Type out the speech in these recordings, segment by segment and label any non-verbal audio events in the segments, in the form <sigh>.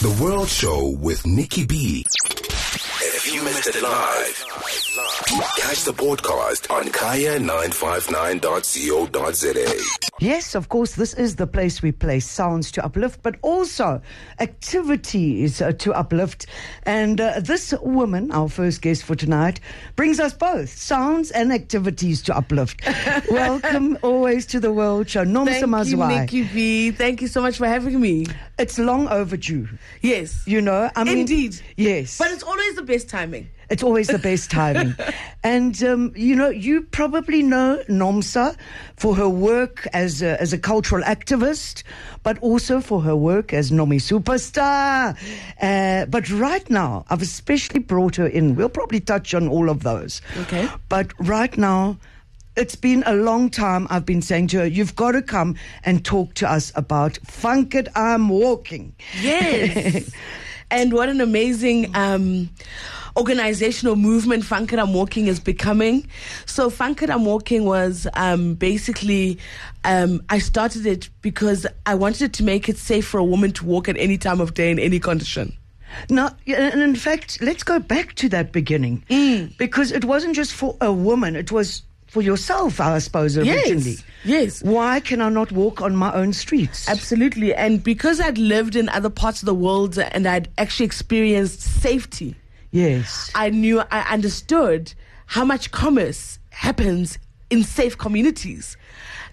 The World Show with Nicky B. If you missed it live, catch the podcast on kaya959.co.za. Yes, of course, this is the place we play sounds to uplift, but also activities uh, to uplift. And uh, this woman, our first guest for tonight, brings us both sounds and activities to uplift. <laughs> Welcome always to the World Show. Nomsa Thank you, Mazwai. Nicky B. Thank you so much for having me. It's long overdue. Yes. You know, I mean, Indeed. Yes. But it's always the best timing. It's always the best timing. <laughs> and, um, you know, you probably know Nomsa for her work as a, as a cultural activist, but also for her work as NomiSupasta. Uh, but right now, I've especially brought her in. We'll probably touch on all of those. Okay. But right now, it's been a long time I've been saying to her, you've got to come and talk to us about Funk It I'm Walking. Yes. <laughs> and what an amazing um, organizational movement Funk Walking is becoming. So Funk Walking was um, basically, um, I started it because I wanted to make it safe for a woman to walk at any time of day in any condition. Now, and in fact, let's go back to that beginning. Mm. Because it wasn't just for a woman, it was for yourself, I suppose, originally. Yes. Why can I not walk on my own streets? Absolutely. And because I'd lived in other parts of the world and I'd actually experienced safety, Yes. I knew, I understood how much commerce happens in safe communities.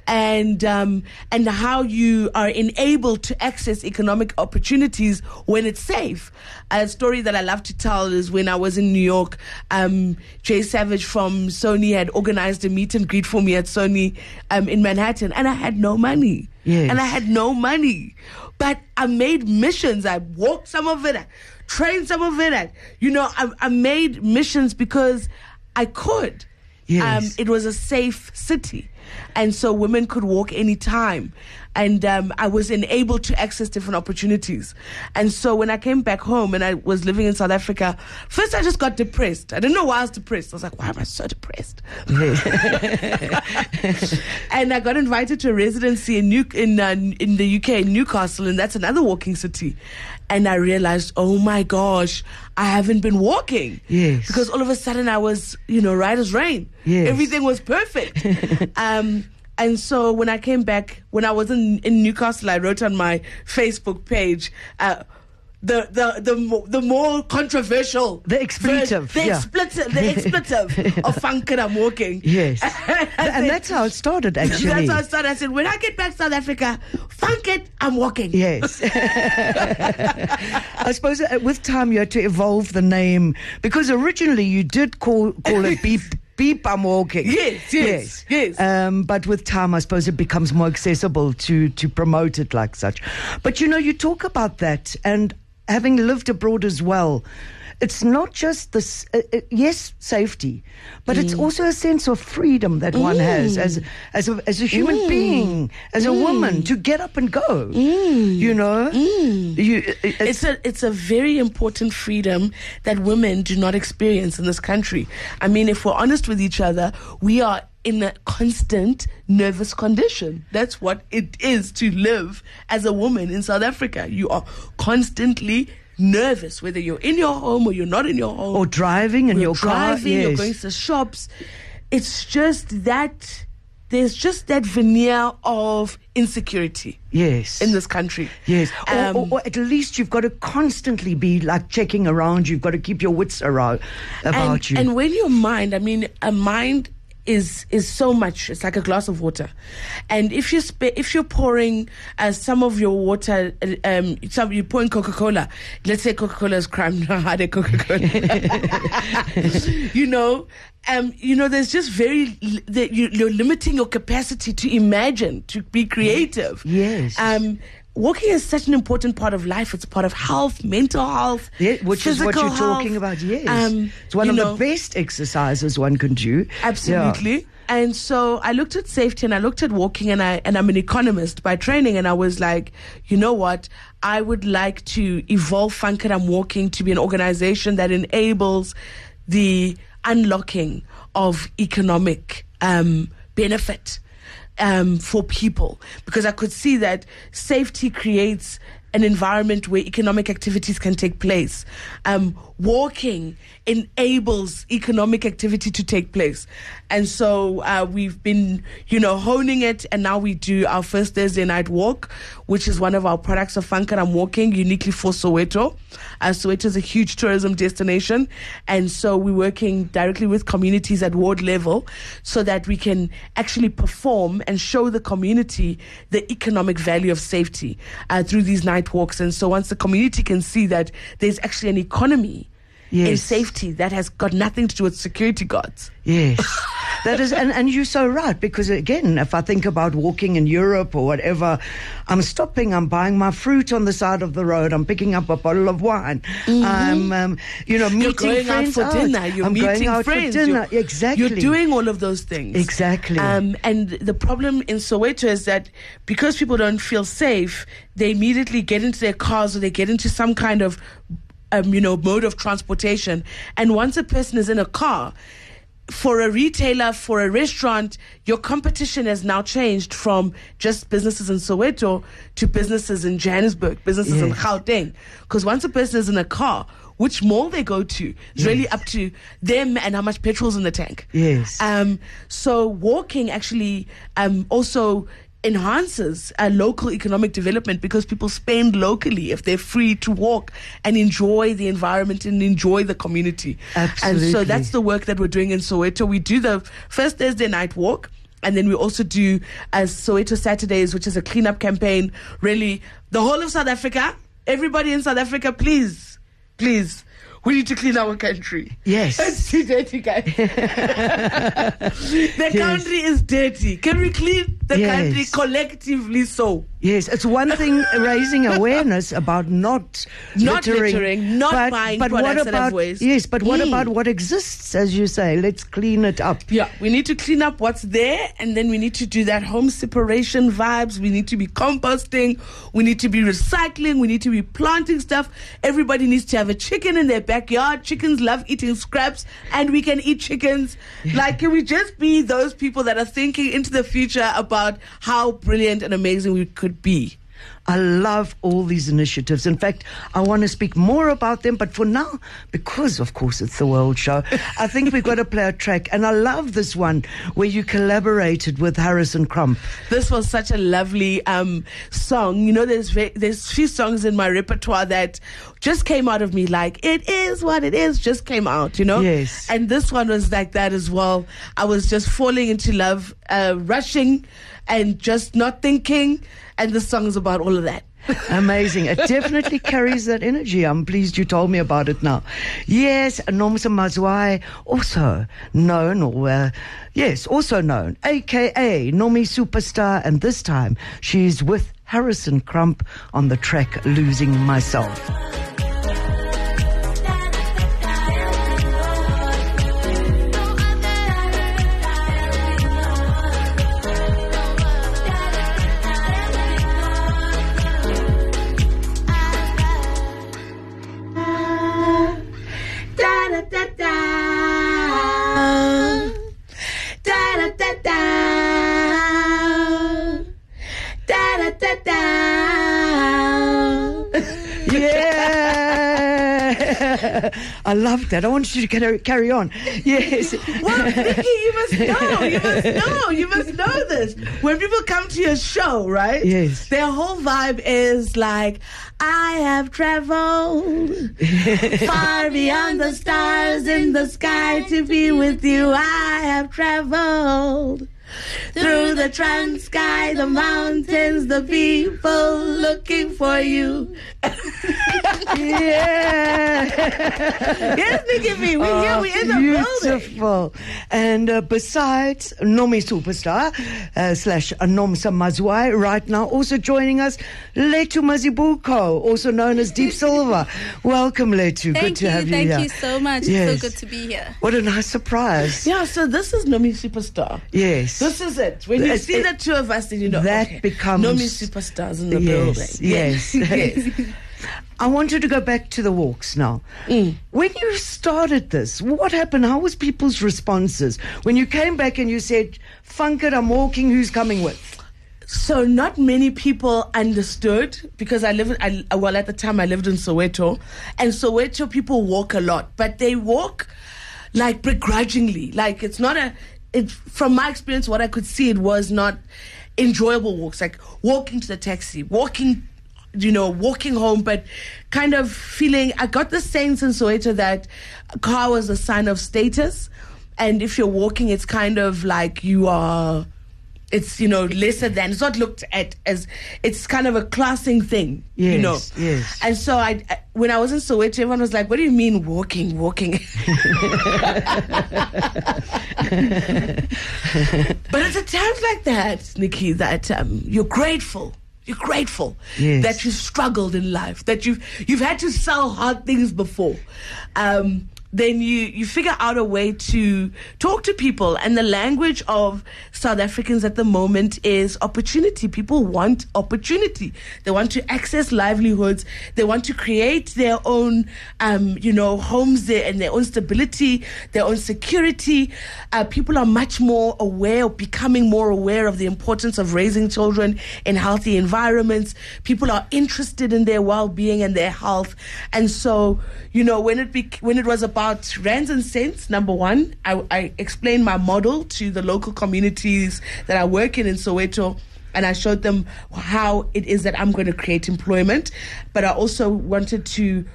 And um, and how you are enabled to access economic opportunities when it's safe. A story that I love to tell is when I was in New York, um, Jay Savage from Sony had organized a meet and greet for me at Sony um, in Manhattan, and I had no money. Yes. And I had no money, but I made missions. I walked some of it, I trained some of it. I, you know, I, I made missions because I could. Yes. Um, it was a safe city, and so women could walk anytime. And um, I was enabled to access different opportunities. And so when I came back home and I was living in South Africa, first I just got depressed. I didn't know why I was depressed. I was like, why am I so depressed? <laughs> and I got invited to a residency in New in uh, in the UK in Newcastle, and that's another walking city. And I realized, oh my gosh, I haven't been walking. Yes. Because all of a sudden I was, you know, right as rain. Yes. Everything was perfect. <laughs> um, and so when I came back, when I was in, in Newcastle, I wrote on my Facebook page. Uh, the, the the the more controversial The expletive, the yeah. expletive the expletive <laughs> of funk and I'm walking Yes. <laughs> And that's how it started, actually. that's how it started. I said, when I get back to South Africa, funk it, I'm walking. Yes. <laughs> I suppose uh, with time you had to evolve the name because originally you did call call it beep. Beep, I'm walking. Yes, yes, yes. Um, but with time, I suppose it becomes more accessible to to promote it like such. But you know, you talk about that, and having lived abroad as well, it's not just this. Uh, uh, yes, safety, but it's mm. also a sense of freedom that one has as mm. as a, as a human mm. being, as a woman, to get up and go. You know, you. uh, it- It's a it's a very important freedom that women do not experience in this country. I mean, if we're honest with each other, we are in a constant nervous condition. That's what it is to live as a woman in South Africa. You are constantly nervous, whether you're in your home or you're not in your home. or driving in you're your car. driving, you're going to shops. It's just that there's just that veneer of insecurity yes. in this country. Yes, or, Um, or, or at least you've got to constantly be like checking around. You've got to keep your wits around about and, you. And when your mind, I mean, a mind is is so much. It's like a glass of water, and if you sp- if you're pouring uh, some of your water, uh, um, some you're pouring Coca Cola. Let's say Coca Cola is crime. <laughs> Hard Coca Cola. <laughs> you know. Um, you know, there's just very that you, you're limiting your capacity to imagine, to be creative. Yes. Um, walking is such an important part of life. It's part of health, mental health, Yeah, which is what you're talking about. Yes, Um, it's one of know, the best exercises one can do. Absolutely. And so I looked at safety and I looked at walking and I and I'm an economist by training and I was like, you know what? I would like to evolve Funk and I'm Walking to be an organization that enables the unlocking of economic um, benefit um, for people. Because I could see that safety creates an environment where economic activities can take place. Um, walking enables economic activity to take place. And so uh, we've been, you know, honing it. And now we do our first Thursday night walk, which is one of our products of Funk It I'm Walking, uniquely for Soweto. Uh, Soweto is a huge tourism destination. And so we're working directly with communities at ward level so that we can actually perform and show the community the economic value of safety uh, through these night walks. And so once the community can see that there's actually an economy in safety that has got nothing to do with security guards. Yes. <laughs> That is, and, and you're so right, because again, if I think about walking in Europe or whatever, I'm stopping, I'm buying my fruit on the side of the road, I'm picking up a bottle of wine, I'm, um, you know, meeting Mm-hmm. You're going out friends for dinner. You're I'm meeting going out friends. for dinner. You're, exactly. You're doing all of those things. Exactly. Um, and the problem in Soweto is that because people don't feel safe, they immediately get into their cars or they get into some kind of, um, you know, mode of transportation. And once a person is in a car, for a retailer, for a restaurant, your competition has now changed from just businesses in Soweto to businesses in Johannesburg, businesses in Yes. Gauteng. Because once a person is in a car, which mall they go to is really up to them and how much petrol's in the tank. Yes. Um, so walking actually um, also enhances uh, local economic development because people spend locally if they're free to walk and enjoy the environment and enjoy the community. Absolutely. And so that's the work that we're doing in Soweto. We do the first Thursday night walk. And then we also do as Soweto Saturdays, which is a cleanup campaign. Really, the whole of South Africa, everybody in South Africa, please, please, we need to clean our country. Yes. It's too dirty, guys. <laughs> the country is dirty. Can we clean the Yes. country collectively so? Yes, it's one thing <laughs> raising awareness about not Not littering, littering, not but, buying but what products have about waste. yes, but what Mm. about what exists? As you say, let's clean it up. Yeah, we need to clean up what's there and then we need to do that home separation vibes. We need to be composting. We need to be recycling. We need to be planting stuff. Everybody needs to have a chicken in their backyard. Chickens love eating scraps and we can eat chickens. <laughs> Like, can we just be those people that are thinking into the future about how brilliant and amazing we could be? I love all these initiatives. In fact, I want to speak more about them, but for now, because of course it's the World Show, I think we've got to play a track. And I love this one where you collaborated with Harrison Crump. this was such a lovely um, song. You know, there's ve- there's few songs in my repertoire that just came out of me. Like it is what it is, just came out. You know. Yes. And this one was like that as well. I was just falling into love, uh, rushing, and just not thinking. And the song is about all of that. <laughs> Amazing. It definitely carries that energy. I'm pleased you told me about it now. Yes, Nomsa Mazwai, also known, or uh, yes, also known, aka NomiSupasta, and this time she's with Harrison Crump on the track Losing Myself. <laughs> I love that. I want you to carry, carry on. Yes. Well, Nicky, you must <laughs> know. You must know. You must know this. When people come to your show, right? Yes. Their whole vibe is like, I have traveled <laughs> far beyond the stars in the sky to be with you. I have traveled. Through the trans sky, the mountains, the people looking for you. Yeah. Yes, Nicky B, we here, we in the building. Beautiful. And uh, besides NomiSupasta uh, slash Nomsa Mazwai, right now also joining us, Letu Mazibuko, also known as Deep Silver. Welcome, Letu. Thank good to you, have you thank here. you so much. Yes. It's so good to be here. What a nice surprise. Yeah, so this is NomiSupasta. Yes. This is it. When you It- see it- the two of us, then you know that okay, becomes- NomiSupastas in the yes, building. yes. <laughs> yes. <laughs> I wanted to go back to the walks now. Mm. When you started this, what happened? How was people's responses when you came back and you said, "Funkit, I'm walking. Who's coming with?" So not many people understood because I live. I, well, at the time I lived in Soweto, and Soweto people walk a lot, but they walk like begrudgingly. Like it's not a. It from my experience, what I could see, it was not enjoyable walks. Like walking to the taxi, walking, you know, walking home, but kind of feeling. I got the sense in Soweto that a car was a sign of status, and if you're walking, it's kind of like you are it's you know lesser than it's not looked at as it's kind of a classing thing yes, you know? yes. And so I, I, when i was in soweto everyone was like what do you mean walking walking? <laughs> But it's at times like that nicky that um, you're grateful you're grateful yes. that you've struggled in life that you've you've had to sell hard things before um, then you, you figure out a way to talk to people. And the language of South Africans at the moment is opportunity. People want opportunity. They want to access livelihoods. They want to create their own, um, you know, homes there and their own stability, their own security. Uh, people are much more aware, or becoming more aware of the importance of raising children in healthy environments. People are interested in their well-being and their health. And so, you know, when it when it was a about rands and cents. Number one, I, I explained my model to the local communities that I work in in Soweto and I showed them how it is that I'm going to create employment. But I also wanted to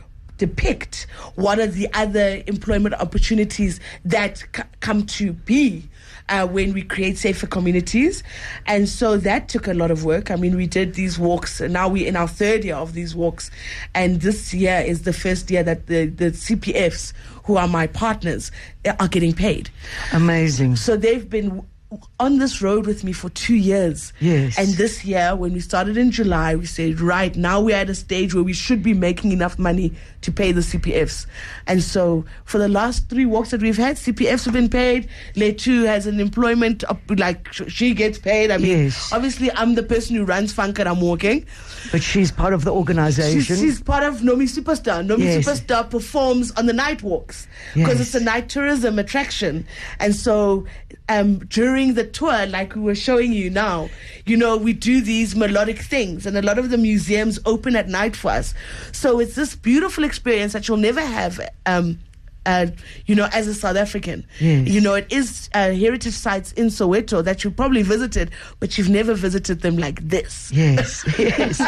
depict what are the other employment opportunities that c- come to be uh, when we create safer communities. And so that took a lot of work. I mean, we did these walks, and now we're in our third year of these walks. And this year is the first year that the, the CPFs, who are my partners, are getting paid. Amazing. So they've been on this road with me for two years. Yes. And this year, when we started in July, we said, right, now we're at a stage where we should be making enough money to pay the CPFs. And so for the last three walks that we've had, CPFs have been paid. Letu has an employment, up, like she gets paid. I mean, Yes. obviously, I'm the person who runs Funker, I'm walking. But she's part of the organization. She's, she's part of NomiSupasta. Nomi Yes. Superstar performs on the night walks because Yes. it's a night tourism attraction. And so um, during the tour, like we were showing you now, you know, we do these melodic things, and a lot of the museums open at night for us. So it's this beautiful experience that you'll never have. Um, uh, you know, as a South African, Yes. you know, it is uh, heritage sites in Soweto that you probably visited, but you've never visited them like this. yes, <laughs> yes.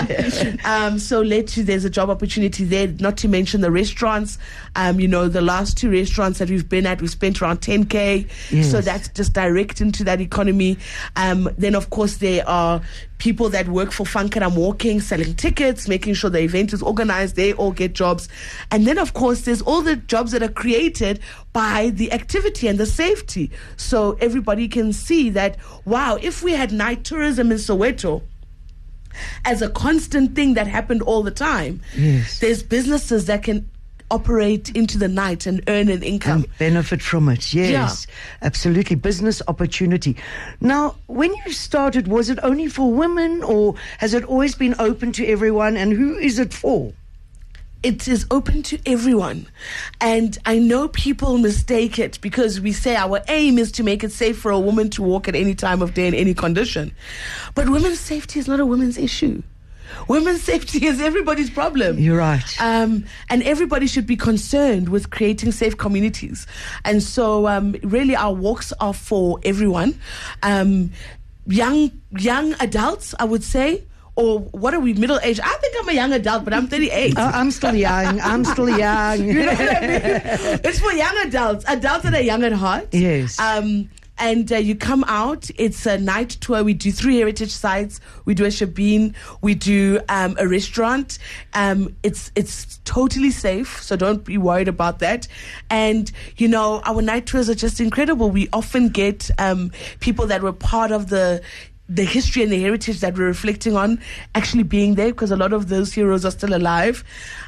Um, so later there's a job opportunity there, not to mention the restaurants. Um, you know, the last two restaurants that we've been at, we spent around 10K. Yes. So that's just direct into that economy. Um, then of course there are people that work for Funk and I'm Walking, selling tickets, making sure the event is organized. They all get jobs. And then of course there's all the jobs that are created by the activity and the safety. So everybody can see that, wow, if we had night tourism in Soweto, as a constant thing that happened all the time. Yes. There's businesses that can operate into the night and earn an income. and benefit from it. Yes, absolutely. Business opportunity. Now, when you started, was it only for women or has it always been open to everyone? And who is it for? it is open to everyone. And I know people mistake it because we say our aim is to make it safe for a woman to walk at any time of day in any condition. But women's safety is not a women's issue. Women's <laughs> safety is everybody's problem. You're right. Um, and everybody should be concerned with creating safe communities. And so, um, really, our walks are for everyone. Um, young young adults, I would say. Or what are we, middle age? I think I'm a young adult, but I'm 38. Uh, <laughs> I'm still young. I'm still <laughs> young. You know what I mean? It's for young adults, adults that are young at heart. Yes. Um, and uh, you come out. It's a night tour. We do three heritage sites. We do a shebeen. We do um, a restaurant. Um, it's it's totally safe, so don't be worried about that. And you know, our night tours are just incredible. We often get um, people that were part of the the history and the heritage that we're reflecting on actually being there because a lot of those heroes are still alive.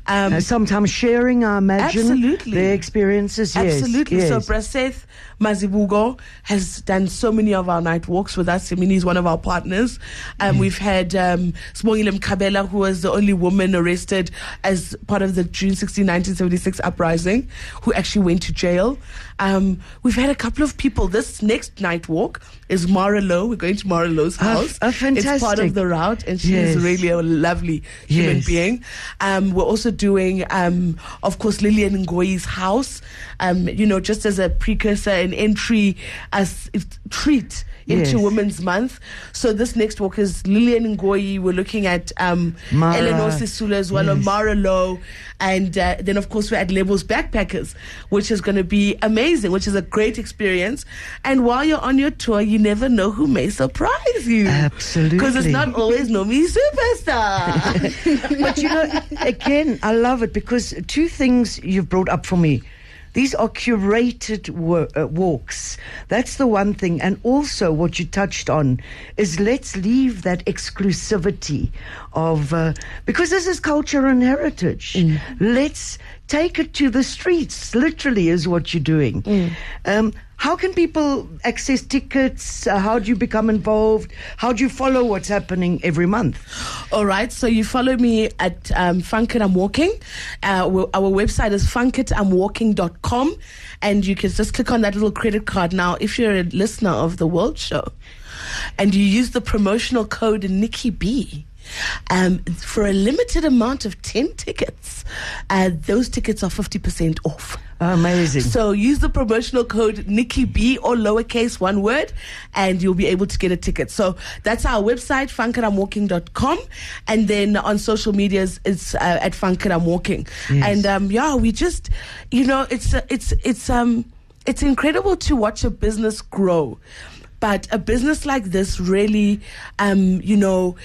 Um, sometimes sharing, I imagine, Absolutely. their experiences. Yes, Absolutely. So yes. Braseth Mazibuko has done so many of our night walks with us. I mean, he's one of our partners. Um, We've had um, Sibongile Mkhabela, who was the only woman arrested as part of the June 16, 1976 uprising, who actually went to jail. Um, we've had a couple of people. This next night walk is Maralo. We're going to Mara Jo's Oh, house. oh, It's part of the route, and she's Yes. really a lovely human Yes. being. Um, we're also doing, um, of course, Lillian Ngoyi's house. Um, you know, just as a precursor, an entry, as treat into Yes. Women's Month. So this next walk is Lillian Ngoyi. We're looking at um, Mara. Elinor Sisulu as well, Yes. Mara Lowe. And uh, then, of course, we're at Lebo's Backpackers, which is going to be amazing, which is a great experience. And while you're on your tour, you never know who may surprise you. Absolutely. Because it's not always NomiSupasta. <laughs> but you know, again, I love it because two things you've brought up for me. These are curated uh, walks. That's the one thing. And also, what you touched on is let's leave that exclusivity of, uh, because this is culture and heritage. Let's take it to the streets, literally, is what you're doing. Um, how can people access tickets? Uh, how do you become involved? How do you follow what's happening every month? All right, so you follow me at um, Funk It I'm Walking. Uh, our website is funkitamwalking.com, and you can just click on that little credit card. Now, if you're a listener of the World Show and you use the promotional code Nicky B, um, for a limited amount of 10 tickets, uh, those tickets are 50% off. Amazing. So use the promotional code Nicky B or lowercase one word, and you'll be able to get a ticket. So that's our website, funkitamwalking.com. And then on social medias, it's uh, at funkitamwalking. And um, yeah, we just, you know, it's uh, it's it's um it's incredible to watch a business grow. But a business like this really, um, you know,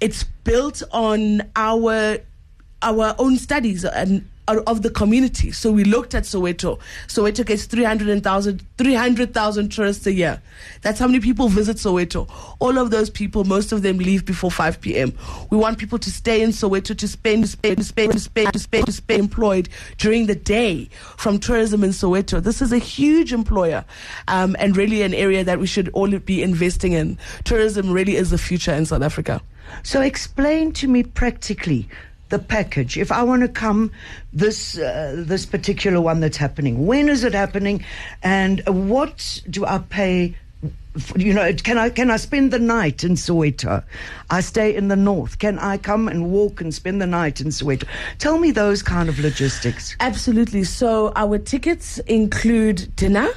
it's built on our our own studies and of the community. So we looked at Soweto. Soweto gets 300,000 300,000 tourists a year. That's how many people visit Soweto. All of those people, most of them leave before 5 p.m. We want people to stay in Soweto to spend, spend, spend, spend, spend, spend employed during the day from tourism in Soweto. This is a huge employer um, and really an area that we should all be investing in. Tourism really is the future in South Africa. So explain to me practically the package. If I want to come this uh, this particular one that's happening, when is it happening, and what do I pay? f- You know, can I can I spend the night in Soweto? I stay in the north. Can I come and walk and spend the night in Soweto? Tell me those kind of logistics. Absolutely. So our tickets include dinner.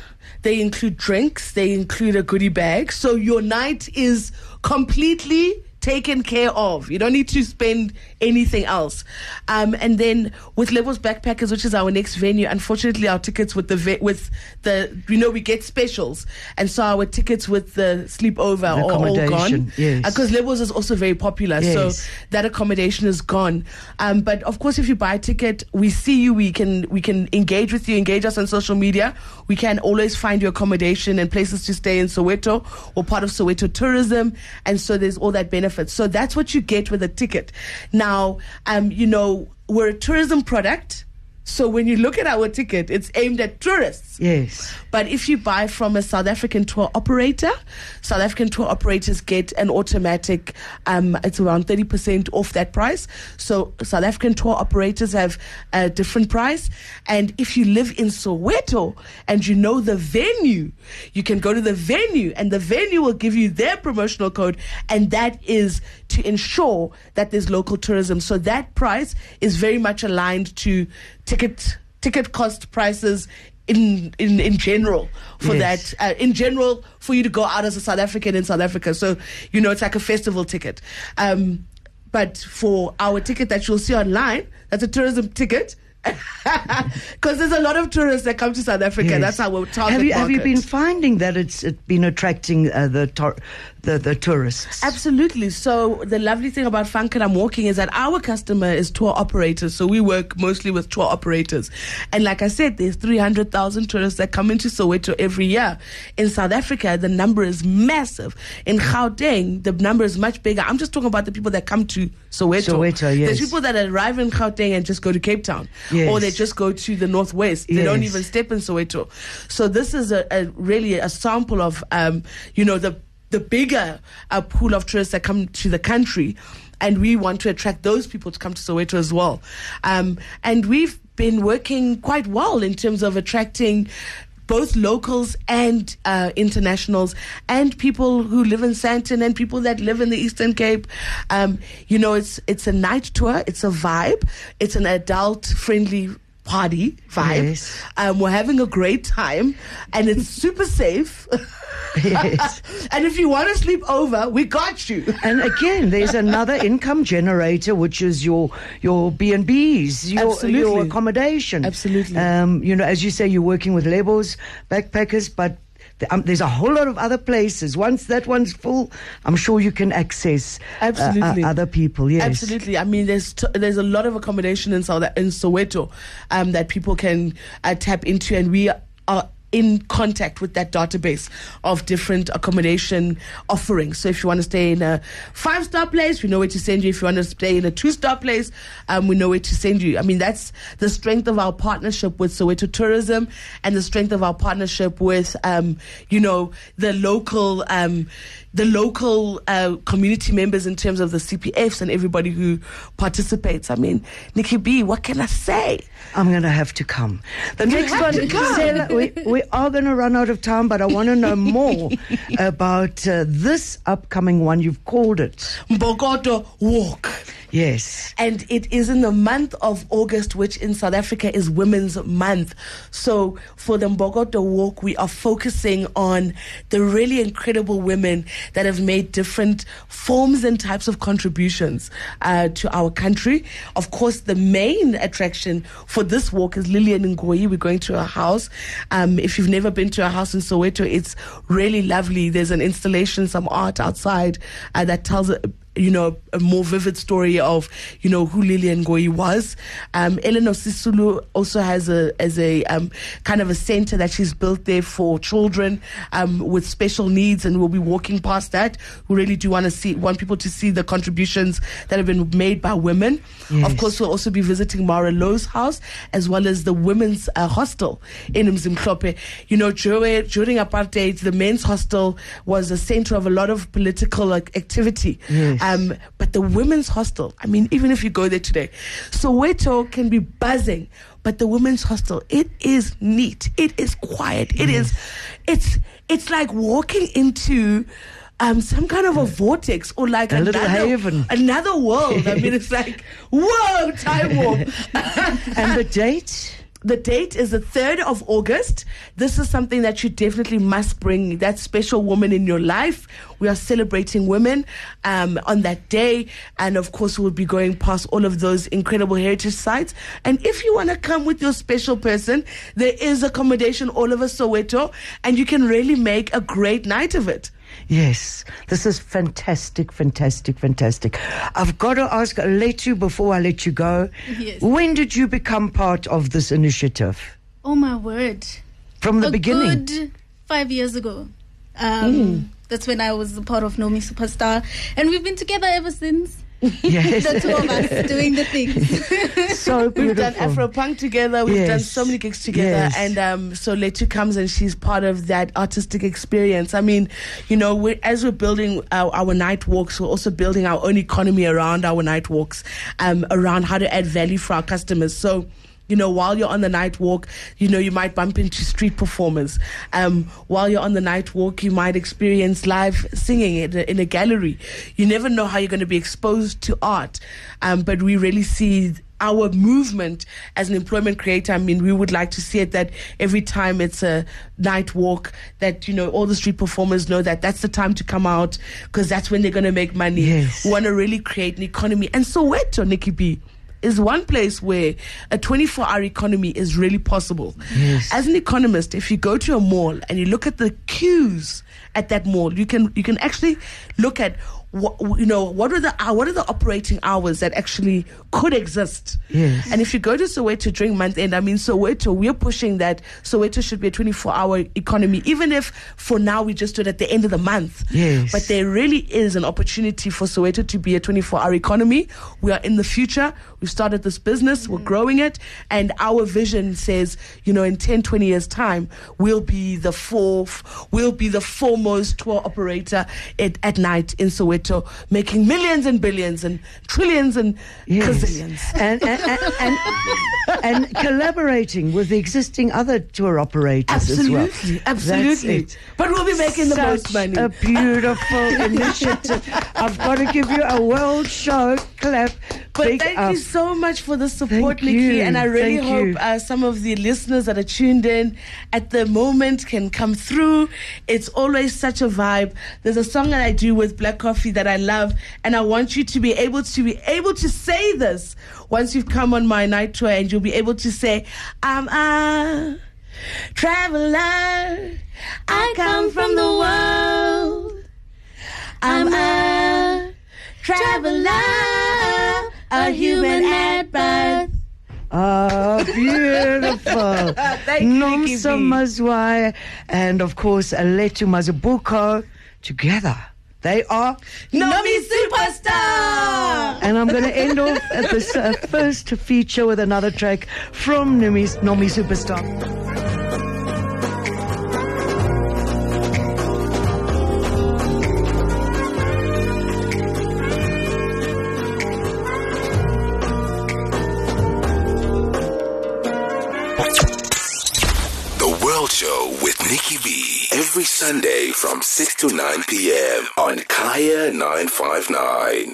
They include drinks. They include a goodie bag. So your night is completely taken care of. You don't need to spend anything else. Um, and then with Lebo's Backpackers, which is our next venue, unfortunately our tickets with the ve- with the you know we get specials, and so our tickets with the sleepover The are all gone. yes. Because Lebo's is also very popular, so that accommodation is gone. Um, but of course, if you buy a ticket, we see you. We can we can engage with you, engage us on social media. We can always find you accommodation and places to stay in Soweto or part of Soweto tourism, and so there's all that benefit. So that's what you get with a ticket. Now, um, you know, we're a tourism product. So when you look at our ticket, it's aimed at tourists. Yes. But if you buy from a South African tour operator, South African tour operators get an automatic, um, it's around 30% off that price. So South African tour operators have a different price. And if you live in Soweto and you know the venue, you can go to the venue and the venue will give you their promotional code. And that is to ensure that there's local tourism. So that price is very much aligned to ticket ticket cost prices in in in general for Yes. that uh, in general for you to go out as a South African in South Africa. So you know it's like a festival ticket. Um, but for our ticket that you'll see online, that's a tourism ticket. <laughs> Because there's a lot of tourists that come to South Africa. Yes. That's how we're target Have you have you been finding that it's it been attracting uh, the, tor- the the tourists? Absolutely. So the lovely thing about Funk and I'm Walking is that our customer is tour operators. So we work mostly with tour operators. And like I said, there's 300,000 tourists that come into Soweto every year. In South Africa, the number is massive. In Gauteng, the number is much bigger. I'm just talking about the people that come to Soweto. Soweto, yes. There's people that arrive in Gauteng and just go to Cape Town. Yes. Or they just go to the Northwest. They don't even step in Soweto. So this is a, a really a sample of, um, you know, the the bigger uh, pool of tourists that come to the country, and we want to attract those people to come to Soweto as well. Um, and we've been working quite well in terms of attracting both locals and uh, internationals, and people who live in Sandton and people that live in the Eastern Cape. Um, you know, it's it's a night tour. It's a vibe. It's an adult friendly party vibe. Yes. Um, we're having a great time, and it's super safe. <laughs> Yes. <laughs> and if you want to sleep over, we got you. And again, there's another income generator, which is your your B and B's, your Absolutely. your accommodation. Absolutely. Um, you know, as you say, you're working with labels, backpackers, but um, there's a whole lot of other places. Once that one's full, I'm sure you can access uh, uh, Absolutely. other people. Yes, Absolutely. I mean, there's t- there's a lot of accommodation in South in Soweto um, that people can uh, tap into, and we are in contact with that database of different accommodation offerings. So if you want to stay in a five star place, we know where to send you. If you want to stay in a two star place, um, we know where to send you. I mean, that's the strength of our partnership with Soweto Tourism and the strength of our partnership with, um, you know, the local. Um, the local uh, community members in terms of the CPFs and everybody who participates. I mean, Nicky B, what can I say? I'm going to have to come. The next one, we, we are going to run out of time, but I want to know <laughs> more about uh, this upcoming one. You've called it. Imbokodo Walk. Yes. And it is in the month of August, which in South Africa is Women's Month. So for the Imbokodo Walk, we are focusing on the really incredible women that have made different forms and types of contributions uh, to our country. Of course, the main attraction for this walk is Lillian Ngoyi. We're going to her house. Um, if you've never been to a house in Soweto, it's really lovely. There's an installation, some art outside uh, that tells a you know, a more vivid story of, you know, who Lillian Ngoyi was. Um, Elinor Sisulu also has a, as a, um, kind of a center that she's built there for children, um, with special needs and we'll be walking past that. We really do want to see, want people to see the contributions that have been made by women. Yes. Of course, we'll also be visiting Mara Lowe's house as well as the women's uh, hostel in Mzimhlophe. You know, during, during apartheid, the men's hostel was a center of a lot of political like, activity. Yes. Um, but the women's hostel, I mean, even if you go there today, Soweto can be buzzing, but the women's hostel, it is neat, it is quiet, it is, it's, it's like walking into. Um, some kind of a vortex or like A another, little haven. another world. I mean, it's <laughs> like, whoa, time warp. And the <laughs> date? The date is the 3rd of August. This is something that you definitely must bring that special woman in your life. We are celebrating women um, on that day. And of course, we'll be going past all of those incredible heritage sites. And if you want to come with your special person, there is accommodation all over Soweto, and you can really make a great night of it. Yes, this is fantastic, fantastic, fantastic. I've got to ask Letu before I let you go. Yes. When did you become part of this initiative? Oh my word! From the a beginning? good five years ago. Um, That's when I was a part of NomiSupasta, and we've been together ever since. <laughs> Yes. The two of us doing the things. <laughs> so beautiful. We've done Afro Punk together. We've done so many gigs together, Yes. and um, so Letu comes and she's part of that artistic experience. I mean, you know, we as we're building our, our night walks, we're also building our own economy around our night walks, um, around how to add value for our customers. So. You know, while you're on the night walk, you know, you might bump into street performers. Um, while you're on the night walk, you might experience live singing in a, in a gallery. You never know how you're going to be exposed to art. Um, but we really see our movement as an employment creator, I mean, we would like to see it that every time it's a night walk, that, you know, all the street performers know that that's the time to come out because that's when they're going to make money. Yes. We want to really create an economy. And Soweto, Nicky B, is one place where a 24 hour economy is really possible. Yes. As an economist, if you go to a mall and you look at the queues at that mall, you can you can actually look at what you know what are the hou- what are the operating hours that actually could exist. Yes. And if you go to Soweto during month end, I mean Soweto, we're pushing that Soweto should be a 24 hour economy, even if for now we just do it at the end of the month. Yes. But there really is an opportunity for Soweto to be a 24 hour economy. We are in the future. We've started this business, we're growing it, and our vision says, you know, in 10, 20 years' time, we'll be the fourth, we'll be the foremost tour operator at, at night in Soweto. Soweto, making millions and billions and trillions and gazillions. <laughs> And, and, and, and, and collaborating with the existing other tour operators as well. Absolutely, absolutely. But we'll be making the Such most money. a beautiful <laughs> initiative. I've got to give you a world show clap. But Big thank up. you so much for the support, Nicky. And I really thank hope uh, some of the listeners that are tuned in at the moment can come through. It's always such a vibe. There's a song that I do with Black Coffee that I love, and I want you to be able to be able to say this once you've come on my night tour, and you'll be able to say, "I'm a traveler. I come from the world. I'm a traveler, a human at birth. Ah, beautiful. <laughs> Thank you, Nomsa. Mazwai and of course Aletu Mazibuko together. They are NomiSupasta! And I'm going to end off at this uh, first feature with another track from Nomi, NomiSupasta. Sunday from 6 to 9 p.m. on Kaya 959.